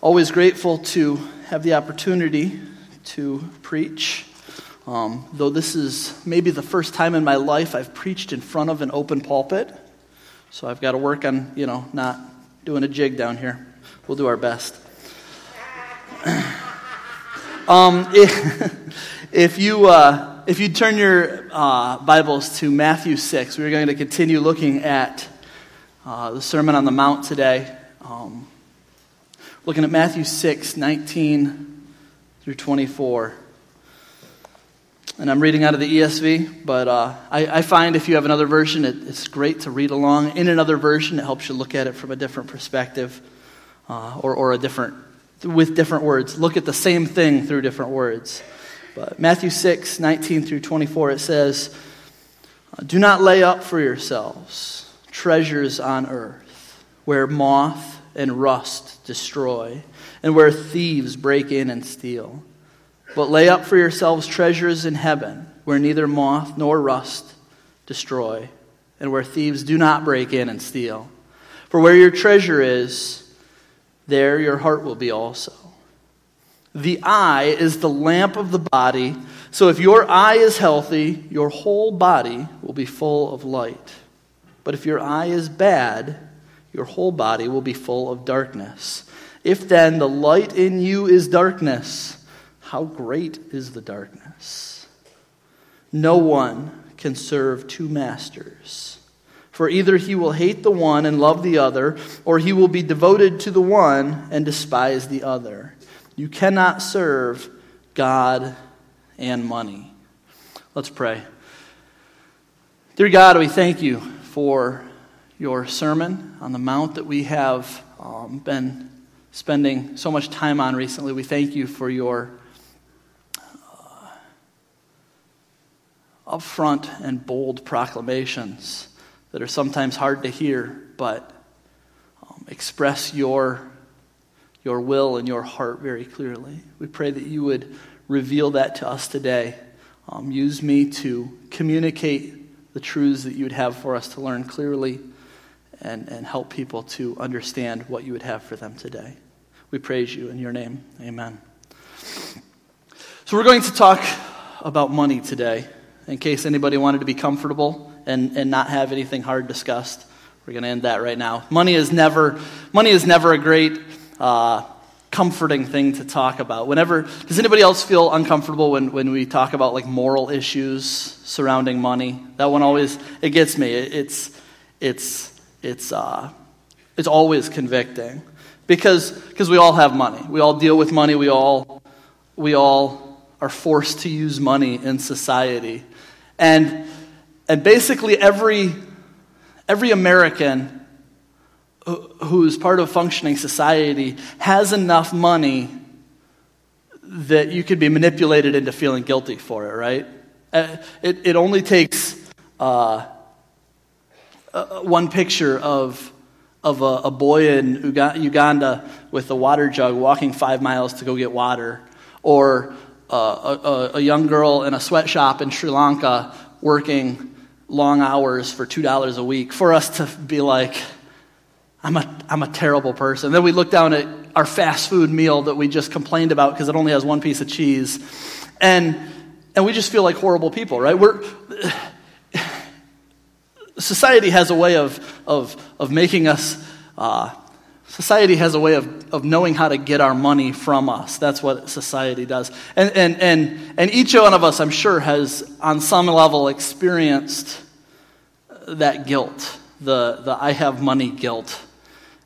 Always grateful to have the opportunity to preach. Um, though this is maybe the first time in my life I've preached in front of an open pulpit. So I've got to work on, you know, not doing a jig down here. We'll do our best. um, if, if, you, uh, if you turn your uh, Bibles to Matthew 6, we're going to continue looking at uh, the Sermon on the Mount today. Um, looking at Matthew 6, 19 through 24. And I'm reading out of the ESV, but uh, I, I, find if you have another version, it, it's great to read along. In another version, it helps you look at it from a different perspective uh, or, or a different, with different words. Look at the same thing through different words. But Matthew 6, 19 through 24, it says, Do not lay up for yourselves treasures on earth, where moth and rust destroy, and where thieves break in and steal. But lay up for yourselves treasures in heaven, where neither moth nor rust destroy, and where thieves do not break in and steal. For where your treasure is, there your heart will be also. The eye is the lamp of the body, so if your eye is healthy, your whole body will be full of light. But if your eye is bad, your whole body will be full of darkness. If then the light in you is darkness, how great is the darkness? No one can serve two masters. For either he will hate the one and love the other, or he will be devoted to the one and despise the other. You cannot serve God and money. Let's pray. Dear God, we thank you for your sermon on the Mount that we have um, been spending so much time on recently. We thank you for your uh, upfront and bold proclamations that are sometimes hard to hear, but um, express your, your will and your heart very clearly. We pray that you would reveal that to us today. Um, use me to communicate the truths that you would have for us to learn clearly and, and help people to understand what you would have for them today. We praise you in your name. Amen. So, we're going to talk about money today, in case anybody wanted to be comfortable and, and not have anything hard discussed. We're going to end that right now. Money is never, money is never a great, uh, comforting thing to talk about. Whenever, does anybody else feel uncomfortable when, when we talk about like moral issues surrounding money? That one always, it gets me. It, it's, it's, it's, uh, it's always convicting because because we all have money. We all deal with money. We all, we all are forced to use money in society. And, and basically, every, every American who is part of functioning society has enough money that you could be manipulated into feeling guilty for it, right? Uh, it, it only takes. Uh, uh, one picture of, of a, a boy in Uganda with a water jug walking five miles to go get water, or uh, a, a, young girl in a sweatshop in Sri Lanka working long hours for $2 a week, for us to be like, I'm a, I'm a terrible person. Then we look down at our fast food meal that we just complained about because it only has one piece of cheese. And, and we just feel like horrible people, right? We're, society has a way of, of, of making us, uh, society has a way of, of knowing how to get our money from us. That's what society does. And, and, and, and each one of us, I'm sure, has on some level experienced that guilt, the, the I have money guilt.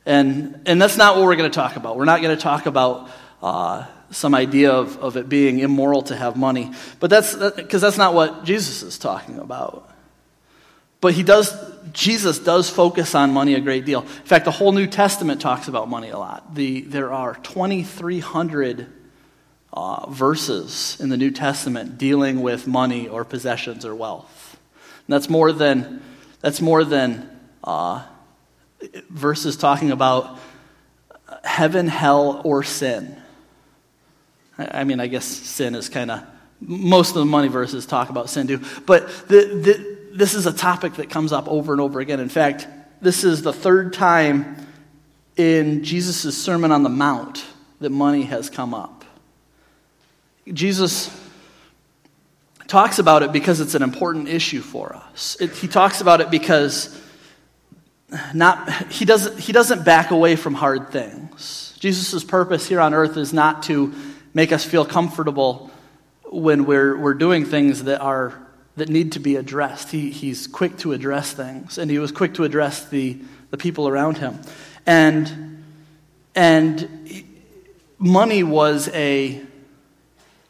And, and that's not what we're going to talk about. We're not going to talk about uh, some idea of, of it being immoral to have money. But that's because that's not what Jesus is talking about. But he does, Jesus does focus on money a great deal. In fact, the whole New Testament talks about money a lot. The, there are 2,300 uh, verses in the New Testament dealing with money or possessions or wealth. And that's more than, that's more than uh, verses talking about heaven, hell, or sin. I, I mean, I guess sin is kind of, most of the money verses talk about sin too. But the, the this is a topic that comes up over and over again. In fact, this is the third time in Jesus' Sermon on the Mount that money has come up. Jesus talks about it because it's an important issue for us. It, he talks about it because not, he, doesn't, he doesn't back away from hard things. Jesus' purpose here on earth is not to make us feel comfortable when we're, we're doing things that, are, that need to be addressed. He, he's quick to address things, and he was quick to address the, the people around him. And, and money was a,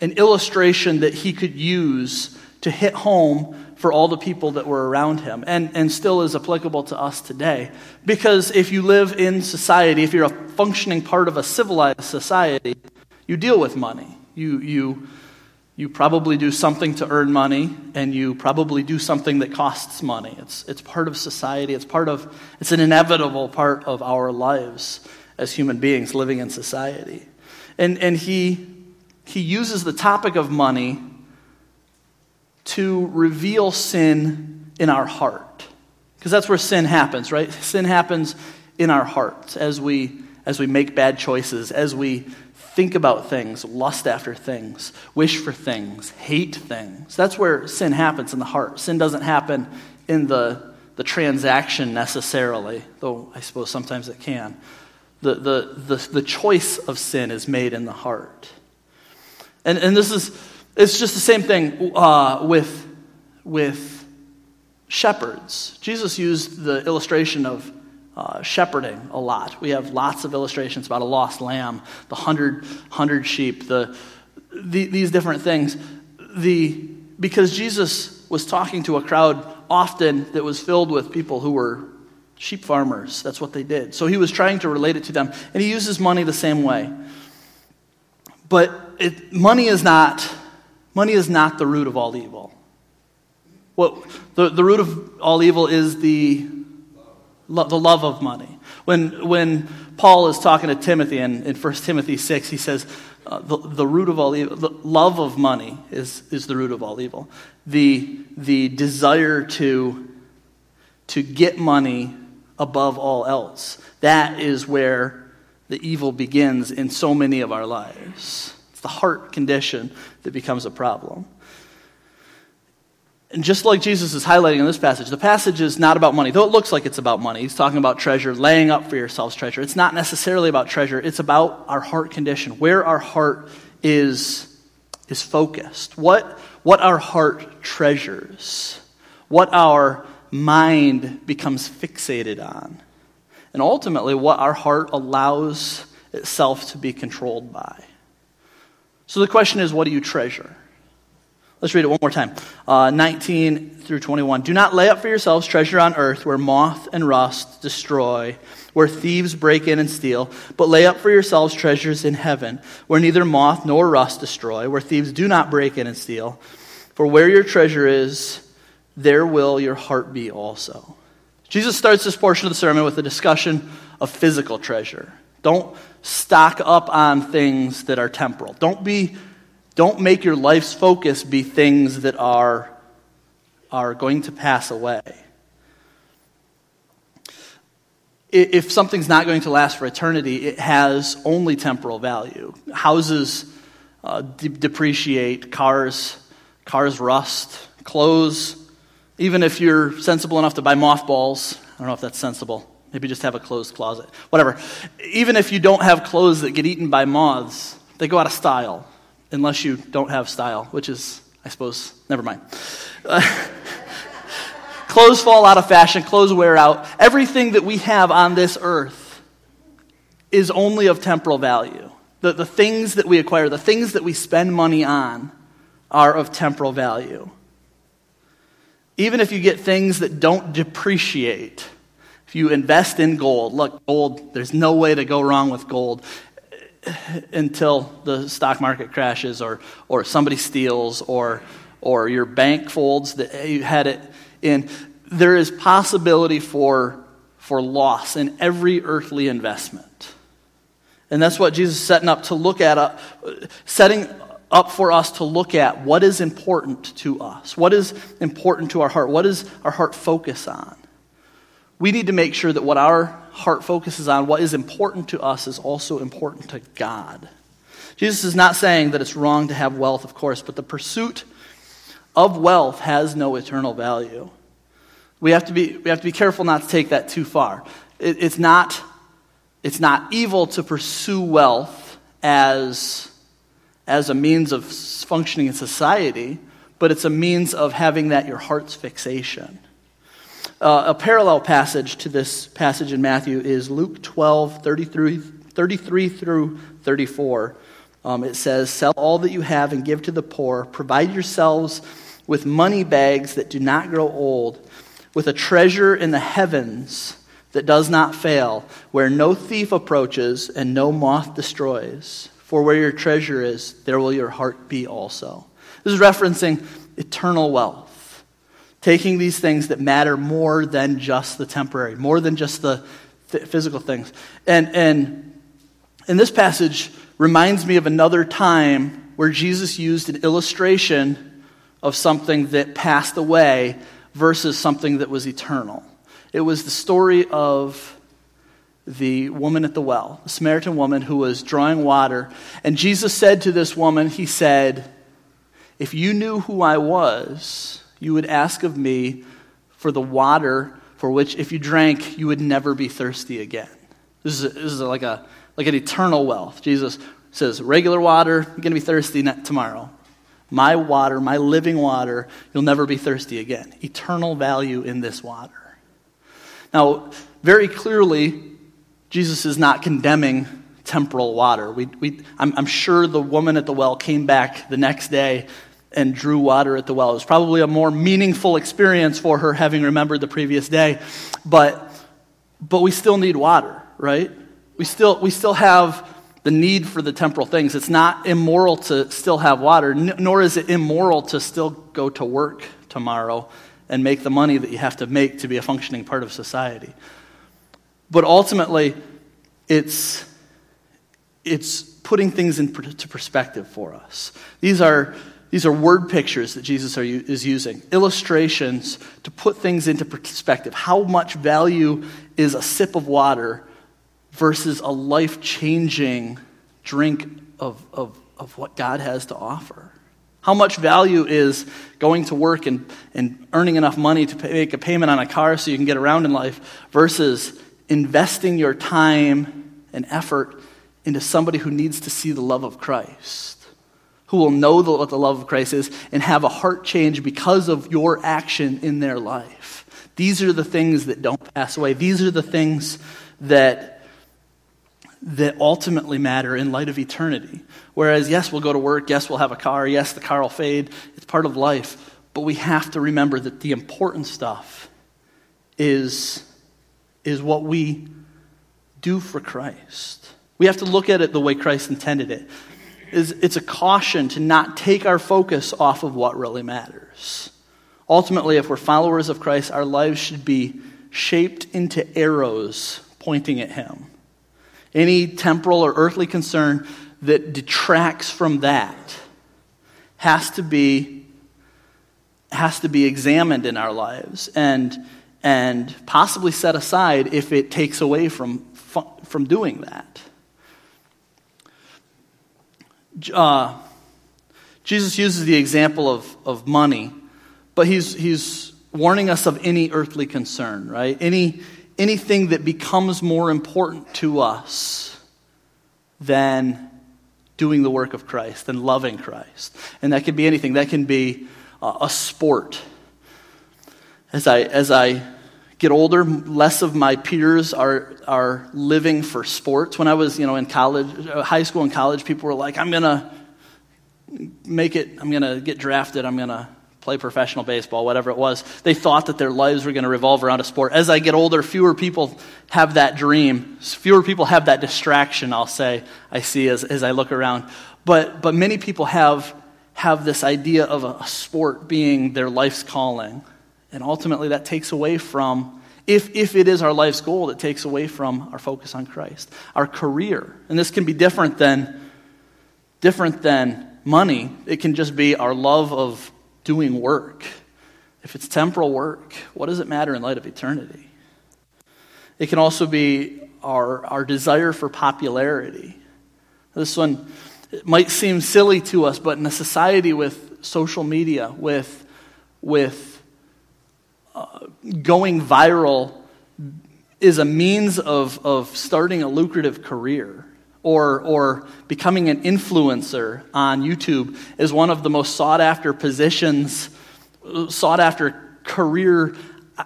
an illustration that he could use to hit home for all the people that were around him and, and still is applicable to us today. Because if you live in society, if you're a functioning part of a civilized society, you deal with money. You, you, you probably do something to earn money, and you probably do something that costs money. It's, it's part of society, it's, part of, it's an inevitable part of our lives as human beings living in society. And, and he, he uses the topic of money to reveal sin in our heart. Because that's where sin happens, right? Sin happens in our hearts as we, as we make bad choices, as we think about things, lust after things, wish for things, hate things. That's where sin happens in the heart. Sin doesn't happen in the, the transaction necessarily, though I suppose sometimes it can. The, the, the, the choice of sin is made in the heart. And, and this is it's just the same thing uh, with, with shepherds. Jesus used the illustration of uh, shepherding a lot. We have lots of illustrations about a lost lamb, the hundred, hundred sheep, the, the, these different things. The, because Jesus was talking to a crowd often that was filled with people who were sheep farmers. That's what they did. So he was trying to relate it to them. And he uses money the same way. But it, money is not Money is not the root of all evil. What, the, the root of all evil is the, lo, the love of money. When, when Paul is talking to Timothy in, in 1 Timothy 6, he says, uh, the, the root of all evil, the love of money is, is the root of all evil. The, the desire to, to get money above all else. That is where the evil begins in so many of our lives It's the heart condition that becomes a problem. And just like Jesus is highlighting in this passage, the passage is not about money, though it looks like it's about money. He's talking about treasure, laying up for yourselves treasure. It's not necessarily about treasure, it's about our heart condition, where our heart is, is focused, what, what our heart treasures, what our mind becomes fixated on, and ultimately what our heart allows itself to be controlled by. So the question is, what do you treasure? Let's read it one more time. Uh, 19 through 21. Do not lay up for yourselves treasure on earth where moth and rust destroy, where thieves break in and steal, but lay up for yourselves treasures in heaven where neither moth nor rust destroy, where thieves do not break in and steal. For where your treasure is, there will your heart be also. Jesus starts this portion of the sermon with a discussion of physical treasure. Don't stock up on things that are temporal. Don't be don't make your life's focus be things that are are going to pass away. If something's not going to last for eternity, it has only temporal value. Houses uh, de- depreciate, cars cars rust, clothes. Even if you're sensible enough to buy mothballs, I don't know if that's sensible. Maybe just have a closed closet. Whatever. Even if you don't have clothes that get eaten by moths, they go out of style, unless you don't have style, which is, I suppose, never mind. Clothes fall out of fashion, clothes wear out. Everything that we have on this earth is only of temporal value. The, the things that we acquire, the things that we spend money on, are of temporal value. Even if you get things that don't depreciate, if you invest in gold, look, gold, there's no way to go wrong with gold until the stock market crashes or, or somebody steals or, or your bank folds that you had it in. There is possibility for, for loss in every earthly investment. And that's what Jesus is setting up to look at, uh, setting up for us to look at what is important to us, what is important to our heart, what does our heart focus on. We need to make sure that what our heart focuses on, what is important to us, is also important to God. Jesus is not saying that it's wrong to have wealth, of course, but the pursuit of wealth has no eternal value. We have to be, we have to be careful not to take that too far. It, it's, not, it's not evil to pursue wealth as, as a means of functioning in society, but it's a means of having that your heart's fixation. Uh, a parallel passage to this passage in Matthew is Luke 12, 33, 33 through 34. Um, it says, Sell all that you have and give to the poor. Provide yourselves with money bags that do not grow old, with a treasure in the heavens that does not fail, where no thief approaches and no moth destroys. For where your treasure is, there will your heart be also. This is referencing eternal wealth. Taking these things that matter more than just the temporary, more than just the th- physical things. And, and, and this passage reminds me of another time where Jesus used an illustration of something that passed away versus something that was eternal. It was the story of the woman at the well, the Samaritan woman who was drawing water. And Jesus said to this woman, He said, if you knew who I was, you would ask of me for the water for which, if you drank, you would never be thirsty again. This is, a, this is a, like, a, like an eternal wealth. Jesus says, regular water, you're going to be thirsty tomorrow. My water, my living water, you'll never be thirsty again. Eternal value in this water. Now, very clearly, Jesus is not condemning temporal water. We, we, I'm, I'm sure the woman at the well came back the next day and drew water at the well. It was probably a more meaningful experience for her having remembered the previous day. But, but we still need water, right? We still, we still have the need for the temporal things. It's not immoral to still have water, nor is it immoral to still go to work tomorrow and make the money that you have to make to be a functioning part of society. But ultimately, it's, it's putting things into perspective for us. These are these are word pictures that Jesus are, is using, illustrations to put things into perspective. How much value is a sip of water versus a life changing drink of, of, of what God has to offer? How much value is going to work and, and earning enough money to pay, make a payment on a car so you can get around in life versus investing your time and effort into somebody who needs to see the love of Christ? Who will know what the love of Christ is and have a heart change because of your action in their life. These are the things that don't pass away. These are the things that, that ultimately matter in light of eternity. Whereas, yes, we'll go to work, yes, we'll have a car, yes, the car will fade, it's part of life. But we have to remember that the important stuff is, is what we do for Christ. We have to look at it the way Christ intended it is it's a caution to not take our focus off of what really matters. Ultimately, if we're followers of Christ, our lives should be shaped into arrows pointing at Him. Any temporal or earthly concern that detracts from that has to be, has to be examined in our lives and, and possibly set aside if it takes away from, from doing that uh, Jesus uses the example of, of money, but he's, he's warning us of any earthly concern, right? Any, anything that becomes more important to us than doing the work of Christ, than loving Christ. And that can be anything. That can be uh, a sport. As I, as I get older, less of my peers are, are living for sports. When I was, you know, in college, uh, high school and college, people were like, I'm going to make it, I'm going to get drafted, I'm going to play professional baseball, whatever it was. They thought that their lives were going to revolve around a sport. As I get older, fewer people have that dream. Fewer people have that distraction, I'll say, I see as, as I look around. But, but many people have, have this idea of a, a sport being their life's calling. And ultimately, that takes away from, if, if it is our life's goal, it takes away from our focus on Christ. Our career, and this can be different than, different than money, it can just be our love of doing work. If it's temporal work, what does it matter in light of eternity? It can also be our, our desire for popularity. This one might seem silly to us, but in a society with social media, with, with going viral, is a means of, of starting a lucrative career or, or becoming an influencer on YouTube is one of the most sought after positions, sought after career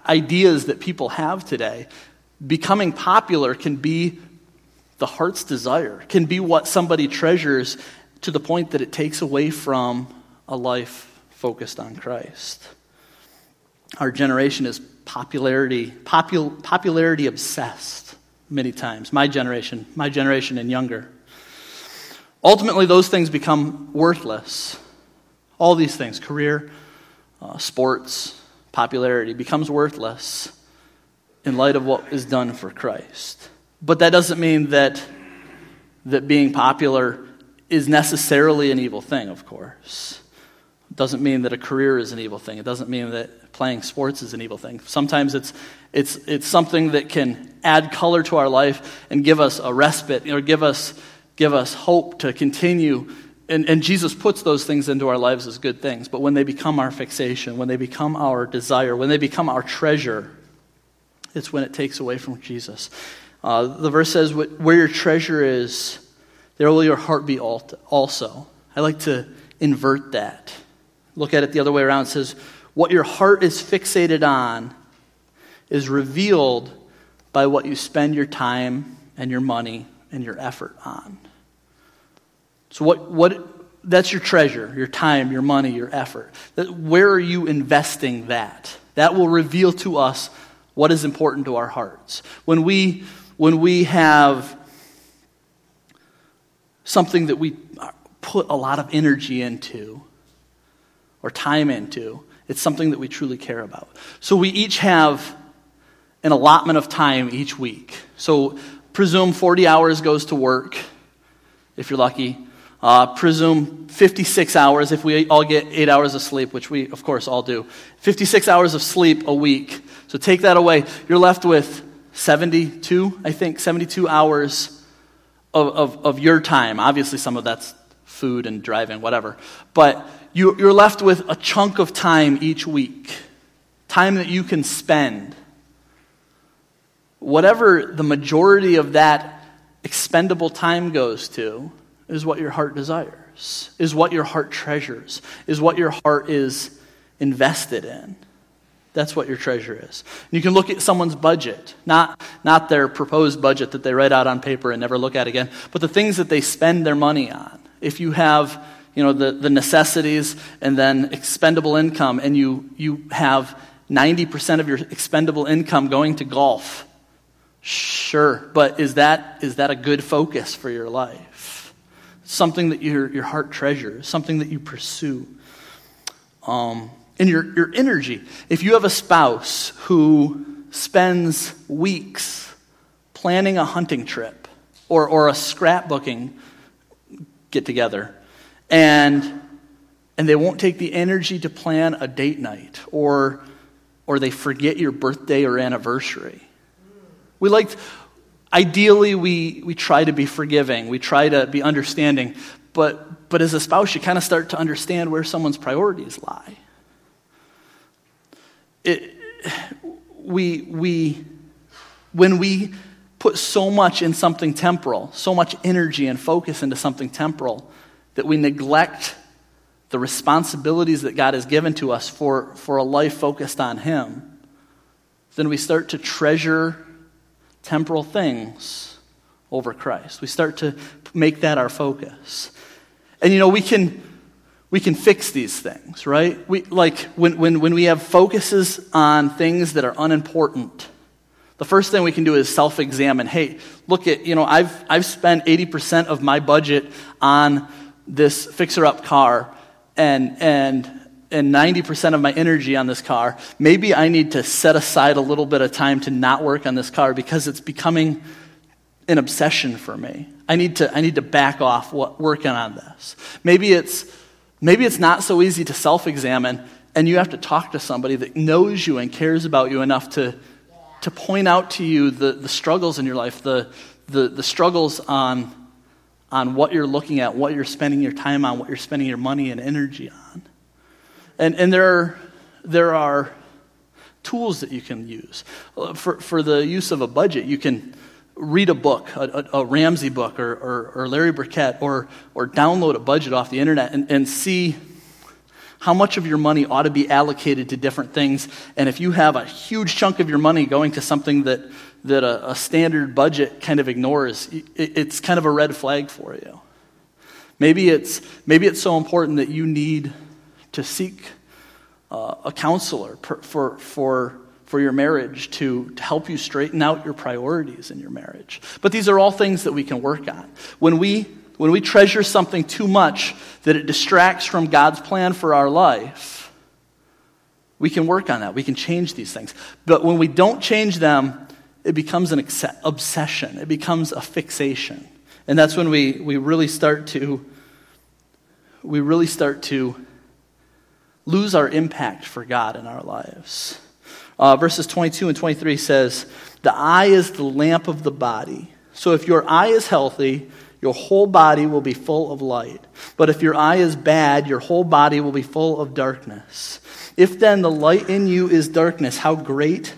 ideas that people have today. Becoming popular can be the heart's desire, can be what somebody treasures to the point that it takes away from a life focused on Christ. Our generation is popularity, popul, popularity obsessed many times. My generation, my generation and younger. Ultimately, those things become worthless. All these things career, uh, sports, popularity becomes worthless in light of what is done for Christ. But that doesn't mean that, that being popular is necessarily an evil thing, of course. It doesn't mean that a career is an evil thing. It doesn't mean that playing sports is an evil thing. Sometimes it's, it's, it's something that can add color to our life and give us a respite or give us, give us hope to continue. And, and Jesus puts those things into our lives as good things. But when they become our fixation, when they become our desire, when they become our treasure, it's when it takes away from Jesus. Uh, the verse says, Where your treasure is, there will your heart be also. I like to invert that. Look at it the other way around. It says, What your heart is fixated on is revealed by what you spend your time and your money and your effort on. So, what, what, that's your treasure, your time, your money, your effort. Where are you investing that? That will reveal to us what is important to our hearts. When we, when we have something that we put a lot of energy into or time into, it's something that we truly care about. So we each have an allotment of time each week. So presume 40 hours goes to work, if you're lucky. Uh, presume 56 hours if we all get eight hours of sleep, which we, of course, all do. 56 hours of sleep a week. So take that away. You're left with 72, I think, 72 hours of, of, of your time. Obviously, some of that's food and driving, whatever. But you, you're left with a chunk of time each week, time that you can spend. Whatever the majority of that expendable time goes to is what your heart desires, is what your heart treasures, is what your heart is invested in. That's what your treasure is. You can look at someone's budget, not, not their proposed budget that they write out on paper and never look at again, but the things that they spend their money on. If you have you know, the, the necessities and then expendable income, and you, you have 90% of your expendable income going to golf, sure, but is that, is that a good focus for your life? Something that your, your heart treasures, something that you pursue. Um, and your, your energy. If you have a spouse who spends weeks planning a hunting trip or, or a scrapbooking get together, and, and they won't take the energy to plan a date night, or, or they forget your birthday or anniversary. We like, ideally, we, we try to be forgiving, we try to be understanding, but, but as a spouse, you kind of start to understand where someone's priorities lie. It, we, we, when we put so much in something temporal, so much energy and focus into something temporal, that we neglect the responsibilities that God has given to us for, for a life focused on Him, then we start to treasure temporal things over Christ. We start to make that our focus. And you know, we can we can fix these things, right? We, like when, when, when we have focuses on things that are unimportant, the first thing we can do is self examine. Hey, look at, you know, I've, I've spent 80% of my budget on this fixer up car and, and, and 90% of my energy on this car. Maybe I need to set aside a little bit of time to not work on this car because it's becoming an obsession for me. I need to, I need to back off what, working on this. Maybe it's, Maybe it's not so easy to self examine, and you have to talk to somebody that knows you and cares about you enough to, to point out to you the, the struggles in your life, the, the, the struggles on, on what you're looking at, what you're spending your time on, what you're spending your money and energy on. And, and there, are, there are tools that you can use. Uh, for, for the use of a budget, you can read a book, a, a, a Ramsey book, or, or, or, Larry Burkett, or, or download a budget off the internet and, and see how much of your money ought to be allocated to different things. And if you have a huge chunk of your money going to something that, that a, a standard budget kind of ignores, it, it's kind of a red flag for you. Maybe it's, maybe it's so important that you need to seek uh, a counselor per, for, for, for your marriage to, to help you straighten out your priorities in your marriage. But these are all things that we can work on. When we, when we treasure something too much that it distracts from God's plan for our life, we can work on that. We can change these things. But when we don't change them, it becomes an obsession, it becomes a fixation. And that's when we, we really start to we really start to lose our impact for God in our lives. Uh, verses 22 and 23 says, The eye is the lamp of the body. So if your eye is healthy, your whole body will be full of light. But if your eye is bad, your whole body will be full of darkness. If then the light in you is darkness, how great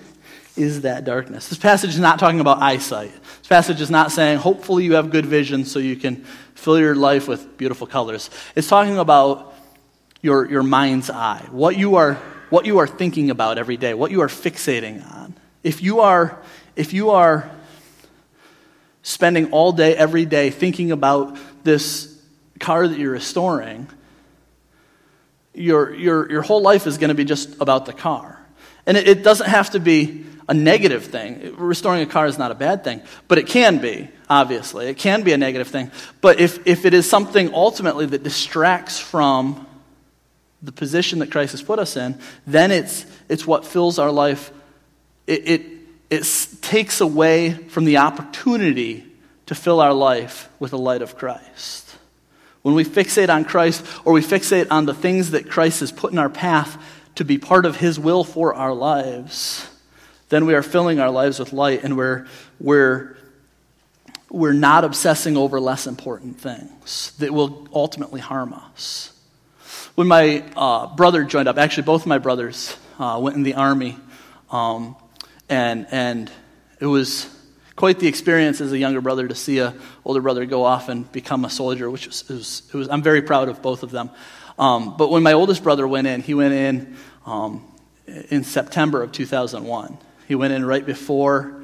is that darkness? This passage is not talking about eyesight. This passage is not saying, hopefully you have good vision so you can fill your life with beautiful colors. It's talking about your, your mind's eye, what you, are, what you are thinking about every day, what you are fixating on. If you are, if you are spending all day, every day, thinking about this car that you're restoring, your, your, your whole life is going to be just about the car. And it, it doesn't have to be a negative thing. Restoring a car is not a bad thing, but it can be, obviously. It can be a negative thing. But if, if it is something ultimately that distracts from the position that Christ has put us in, then it's, it's what fills our life. It, it, it takes away from the opportunity to fill our life with the light of Christ. When we fixate on Christ or we fixate on the things that Christ has put in our path to be part of His will for our lives, then we are filling our lives with light and we're, we're, we're not obsessing over less important things that will ultimately harm us. When my uh, brother joined up, actually, both of my brothers uh, went in the army, um, and, and it was quite the experience as a younger brother to see a older brother go off and become a soldier, which was, it was, it was I'm very proud of both of them. Um, but when my oldest brother went in, he went in um, in September of 2001. He went in right before,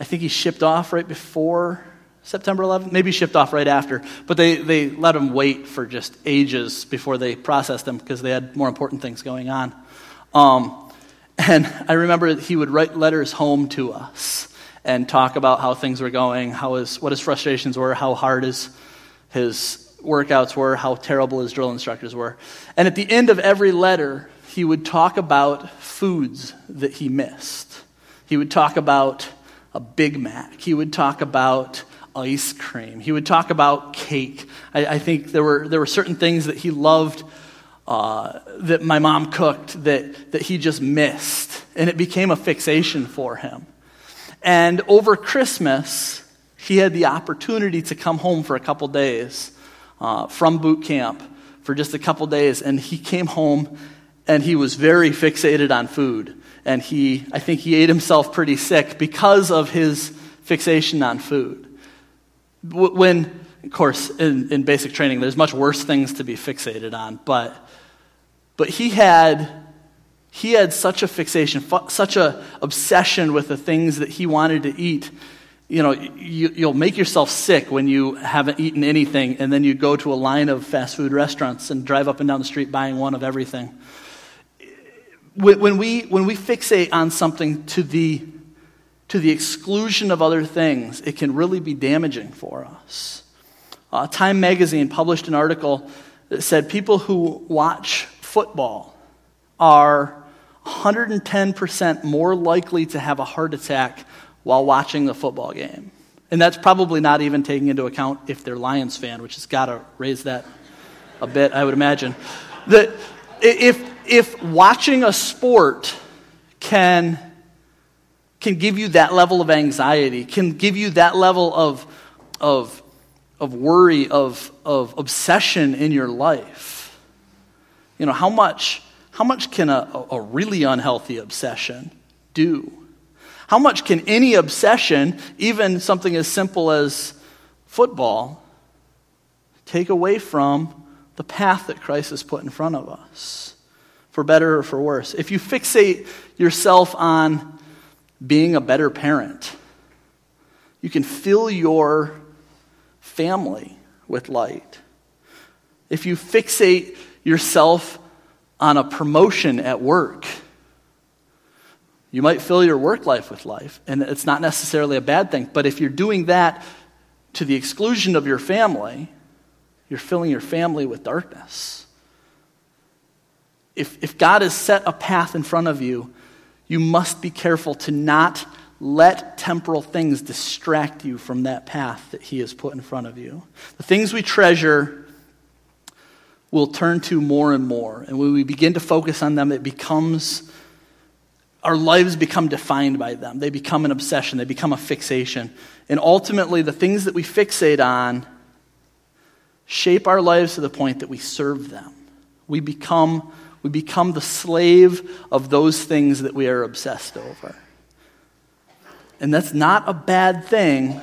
I think he shipped off right before September 11th, maybe shipped off right after, but they, they let him wait for just ages before they processed him because they had more important things going on. Um, and I remember he would write letters home to us and talk about how things were going, how his, what his frustrations were, how hard his, his workouts were, how terrible his drill instructors were. And at the end of every letter, he would talk about foods that he missed. He would talk about a Big Mac. He would talk about ice cream. He would talk about cake. I, I think there were, there were certain things that he loved uh, that my mom cooked that, that he just missed. And it became a fixation for him. And over Christmas, he had the opportunity to come home for a couple days uh, from boot camp for just a couple days. And he came home and he was very fixated on food. And he, I think he ate himself pretty sick because of his fixation on food. When, of course, in, in basic training, there's much worse things to be fixated on, but, but he had he had such a fixation, such a obsession with the things that he wanted to eat. You know, you, you'll make yourself sick when you haven't eaten anything, and then you go to a line of fast food restaurants and drive up and down the street buying one of everything. When we, when we fixate on something to the to the exclusion of other things, it can really be damaging for us. Uh, Time magazine published an article that said people who watch football are 110% more likely to have a heart attack while watching the football game. And that's probably not even taking into account if they're Lions fan, which has got to raise that a bit, I would imagine. That if, if watching a sport can can give you that level of anxiety, can give you that level of, of, of worry, of, of obsession in your life. You know, how much, how much can a, a really unhealthy obsession do? How much can any obsession, even something as simple as football, take away from the path that Christ has put in front of us, for better or for worse? If you fixate yourself on being a better parent, you can fill your family with light. If you fixate yourself on a promotion at work, you might fill your work life with life, and it's not necessarily a bad thing. But if you're doing that to the exclusion of your family, you're filling your family with darkness. If, if God has set a path in front of you, you must be careful to not let temporal things distract you from that path that He has put in front of you. The things we treasure will turn to more and more. And when we begin to focus on them, it becomes our lives become defined by them. They become an obsession, they become a fixation. And ultimately, the things that we fixate on shape our lives to the point that we serve them. We become, we become the slave of those things that we are obsessed over. And that's not a bad thing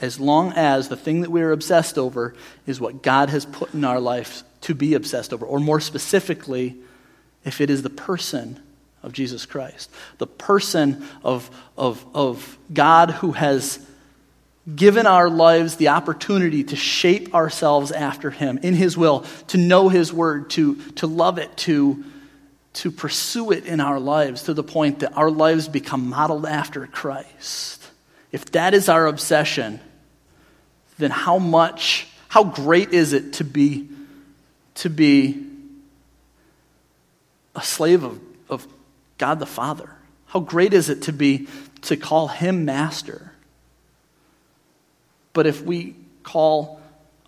as long as the thing that we are obsessed over is what God has put in our life to be obsessed over. Or more specifically, if it is the person of Jesus Christ, the person of, of, of God who has given our lives the opportunity to shape ourselves after Him in His will, to know His word, to, to love it, to, to pursue it in our lives to the point that our lives become modeled after Christ. If that is our obsession, then how much, how great is it to be, to be a slave of, of God the Father. How great is it to be to call him master? But if we call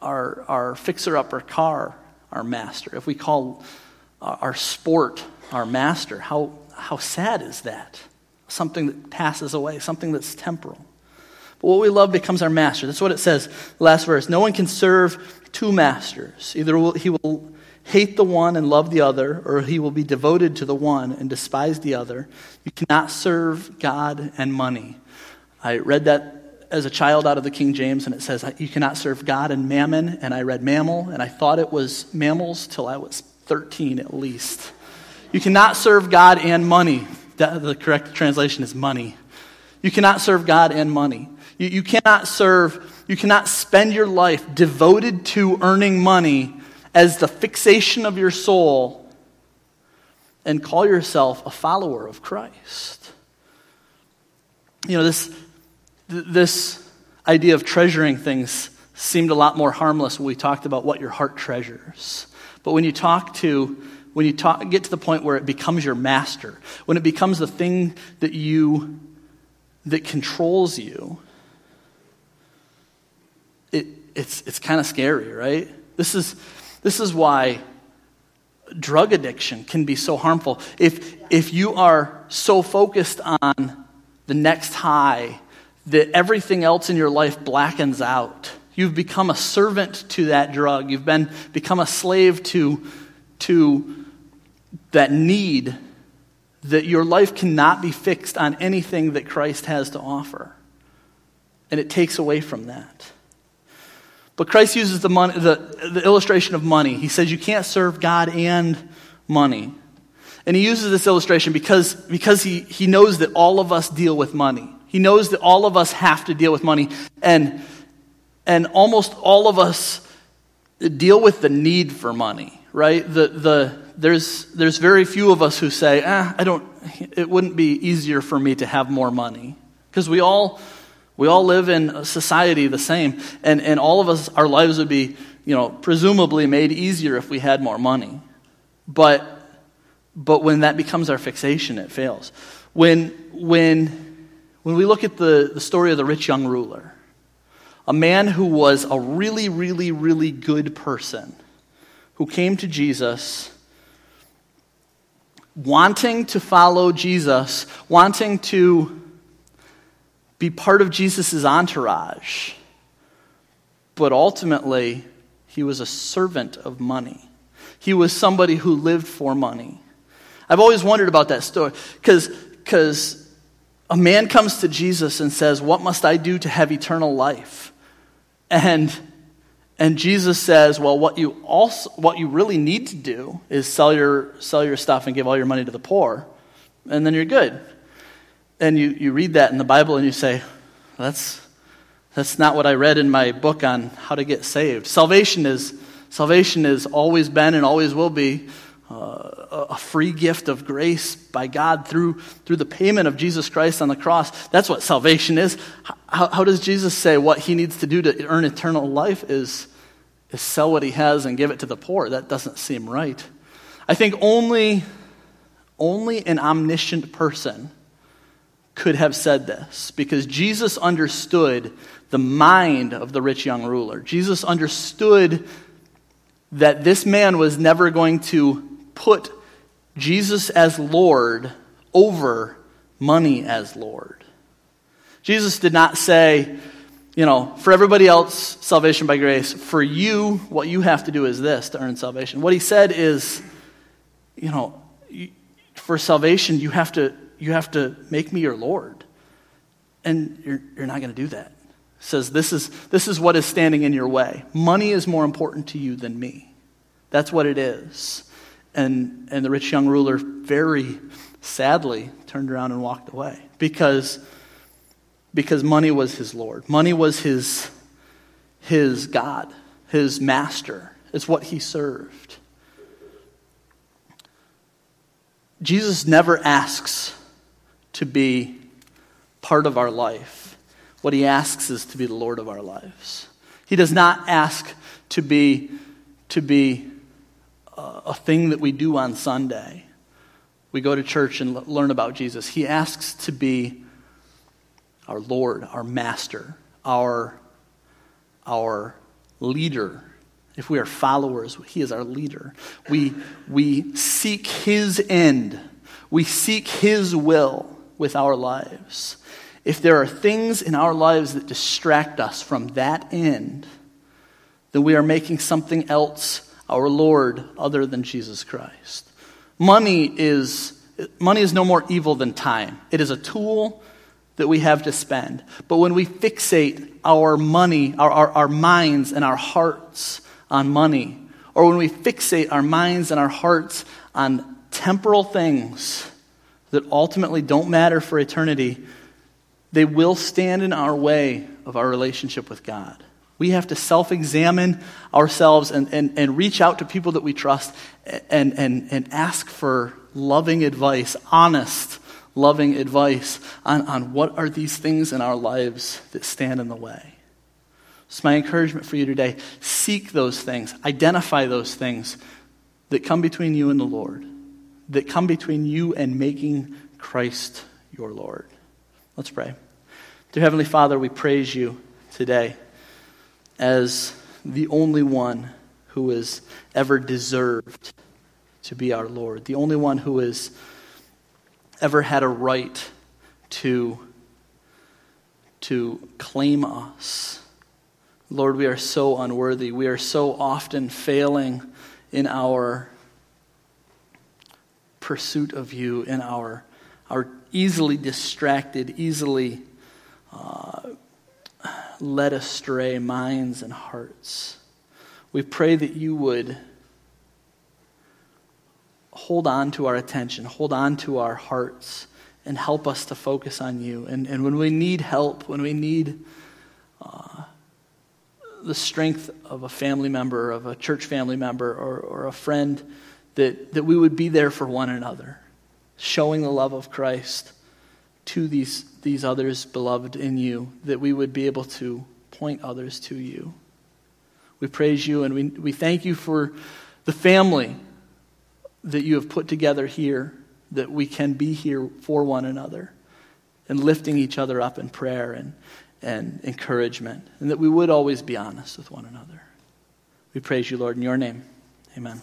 our, our fixer upper car our master, if we call our sport our master, how, how sad is that? Something that passes away, something that's temporal. But what we love becomes our master. That's what it says, last verse. No one can serve two masters. Either he will hate the one and love the other, or he will be devoted to the one and despise the other. You cannot serve God and money. I read that as a child out of the King James, and it says, You cannot serve God and mammon. And I read mammal, and I thought it was mammals till I was 13 at least. You cannot serve God and money. The correct translation is money. You cannot serve God and money. You, you cannot serve, you cannot spend your life devoted to earning money as the fixation of your soul and call yourself a follower of Christ. You know, this, this idea of treasuring things seemed a lot more harmless when we talked about what your heart treasures. But when you talk to when you talk, get to the point where it becomes your master, when it becomes the thing that you that controls you, it, it's, it's kind of scary, right? This is, this is why drug addiction can be so harmful. If, if you are so focused on the next high that everything else in your life blackens out, you've become a servant to that drug. You've been, become a slave to, to that need that your life cannot be fixed on anything that Christ has to offer. And it takes away from that. But Christ uses the, money, the, the illustration of money. He says you can't serve God and money. And he uses this illustration because, because he, he knows that all of us deal with money. He knows that all of us have to deal with money. And, and almost all of us deal with the need for money, right? The, the, there's, there's very few of us who say, ah, I don't, it wouldn't be easier for me to have more money. Because we all, we all live in society the same, and, and all of us, our lives would be, you know, presumably made easier if we had more money. But, but when that becomes our fixation, it fails. When, when, when we look at the, the story of the rich young ruler, a man who was a really, really, really good person, who came to Jesus wanting to follow Jesus, wanting to be part of Jesus' entourage. But ultimately, he was a servant of money. He was somebody who lived for money. I've always wondered about that story because a man comes to Jesus and says, What must I do to have eternal life? And, and Jesus says, Well, what you, also, what you really need to do is sell your, sell your stuff and give all your money to the poor, and then you're good. And you, you read that in the Bible and you say, That's, that's not what I read in my book on how to get saved. Salvation is, salvation has always been and always will be uh, a free gift of grace by God through, through the payment of Jesus Christ on the cross. That's what salvation is. How, how does Jesus say what he needs to do to earn eternal life is, is sell what he has and give it to the poor? That doesn't seem right. I think only, only an omniscient person could have said this because Jesus understood the mind of the rich young ruler. Jesus understood that this man was never going to put Jesus as Lord over money as Lord. Jesus did not say, you know, for everybody else, salvation by grace. For you, what you have to do is this to earn salvation. What he said is, you know, for salvation, you have to, you have to make me your Lord. And you're, you're not going to do that. says, this is, this is what is standing in your way. Money is more important to you than me. That's what it is. And, and the rich young ruler very sadly turned around and walked away because, because money was his Lord. Money was his, his God, his master. It's what he served. Jesus never asks to be part of our life. What he asks is to be the Lord of our lives. He does not ask to be, to be a thing that we do on Sunday. We go to church and learn about Jesus. He asks to be our Lord, our master, our, our leader. If we are followers, He is our leader. We, we seek His end, we seek His will with our lives. If there are things in our lives that distract us from that end, then we are making something else our Lord other than Jesus Christ. Money is, money is no more evil than time. It is a tool that we have to spend. But when we fixate our money, our, our, our minds and our hearts on money, or when we fixate our minds and our hearts on temporal things that ultimately don't matter for eternity, they will stand in our way of our relationship with God. We have to self examine ourselves and, and, and reach out to people that we trust and, and, and ask for loving advice, honest, loving advice on, on what are these things in our lives that stand in the way. It's my encouragement for you today. Seek those things, identify those things that come between you and the Lord, that come between you and making Christ your Lord. Let's pray. Dear Heavenly Father, we praise you today as the only one who has ever deserved to be our Lord, the only one who has ever had a right to, to claim us. Lord, we are so unworthy. We are so often failing in our pursuit of you, in our, our easily distracted, easily uh, led astray minds and hearts. We pray that you would hold on to our attention, hold on to our hearts, and help us to focus on you. And, and when we need help, when we need uh, the strength of a family member, of a church family member, or, or a friend, that, that we would be there for one another, showing the love of Christ to these, these others beloved in you, that we would be able to point others to you. We praise you and we, we thank you for the family that you have put together here, that we can be here for one another and lifting each other up in prayer and, and encouragement, and that we would always be honest with one another. We praise you, Lord, in your name. Amen.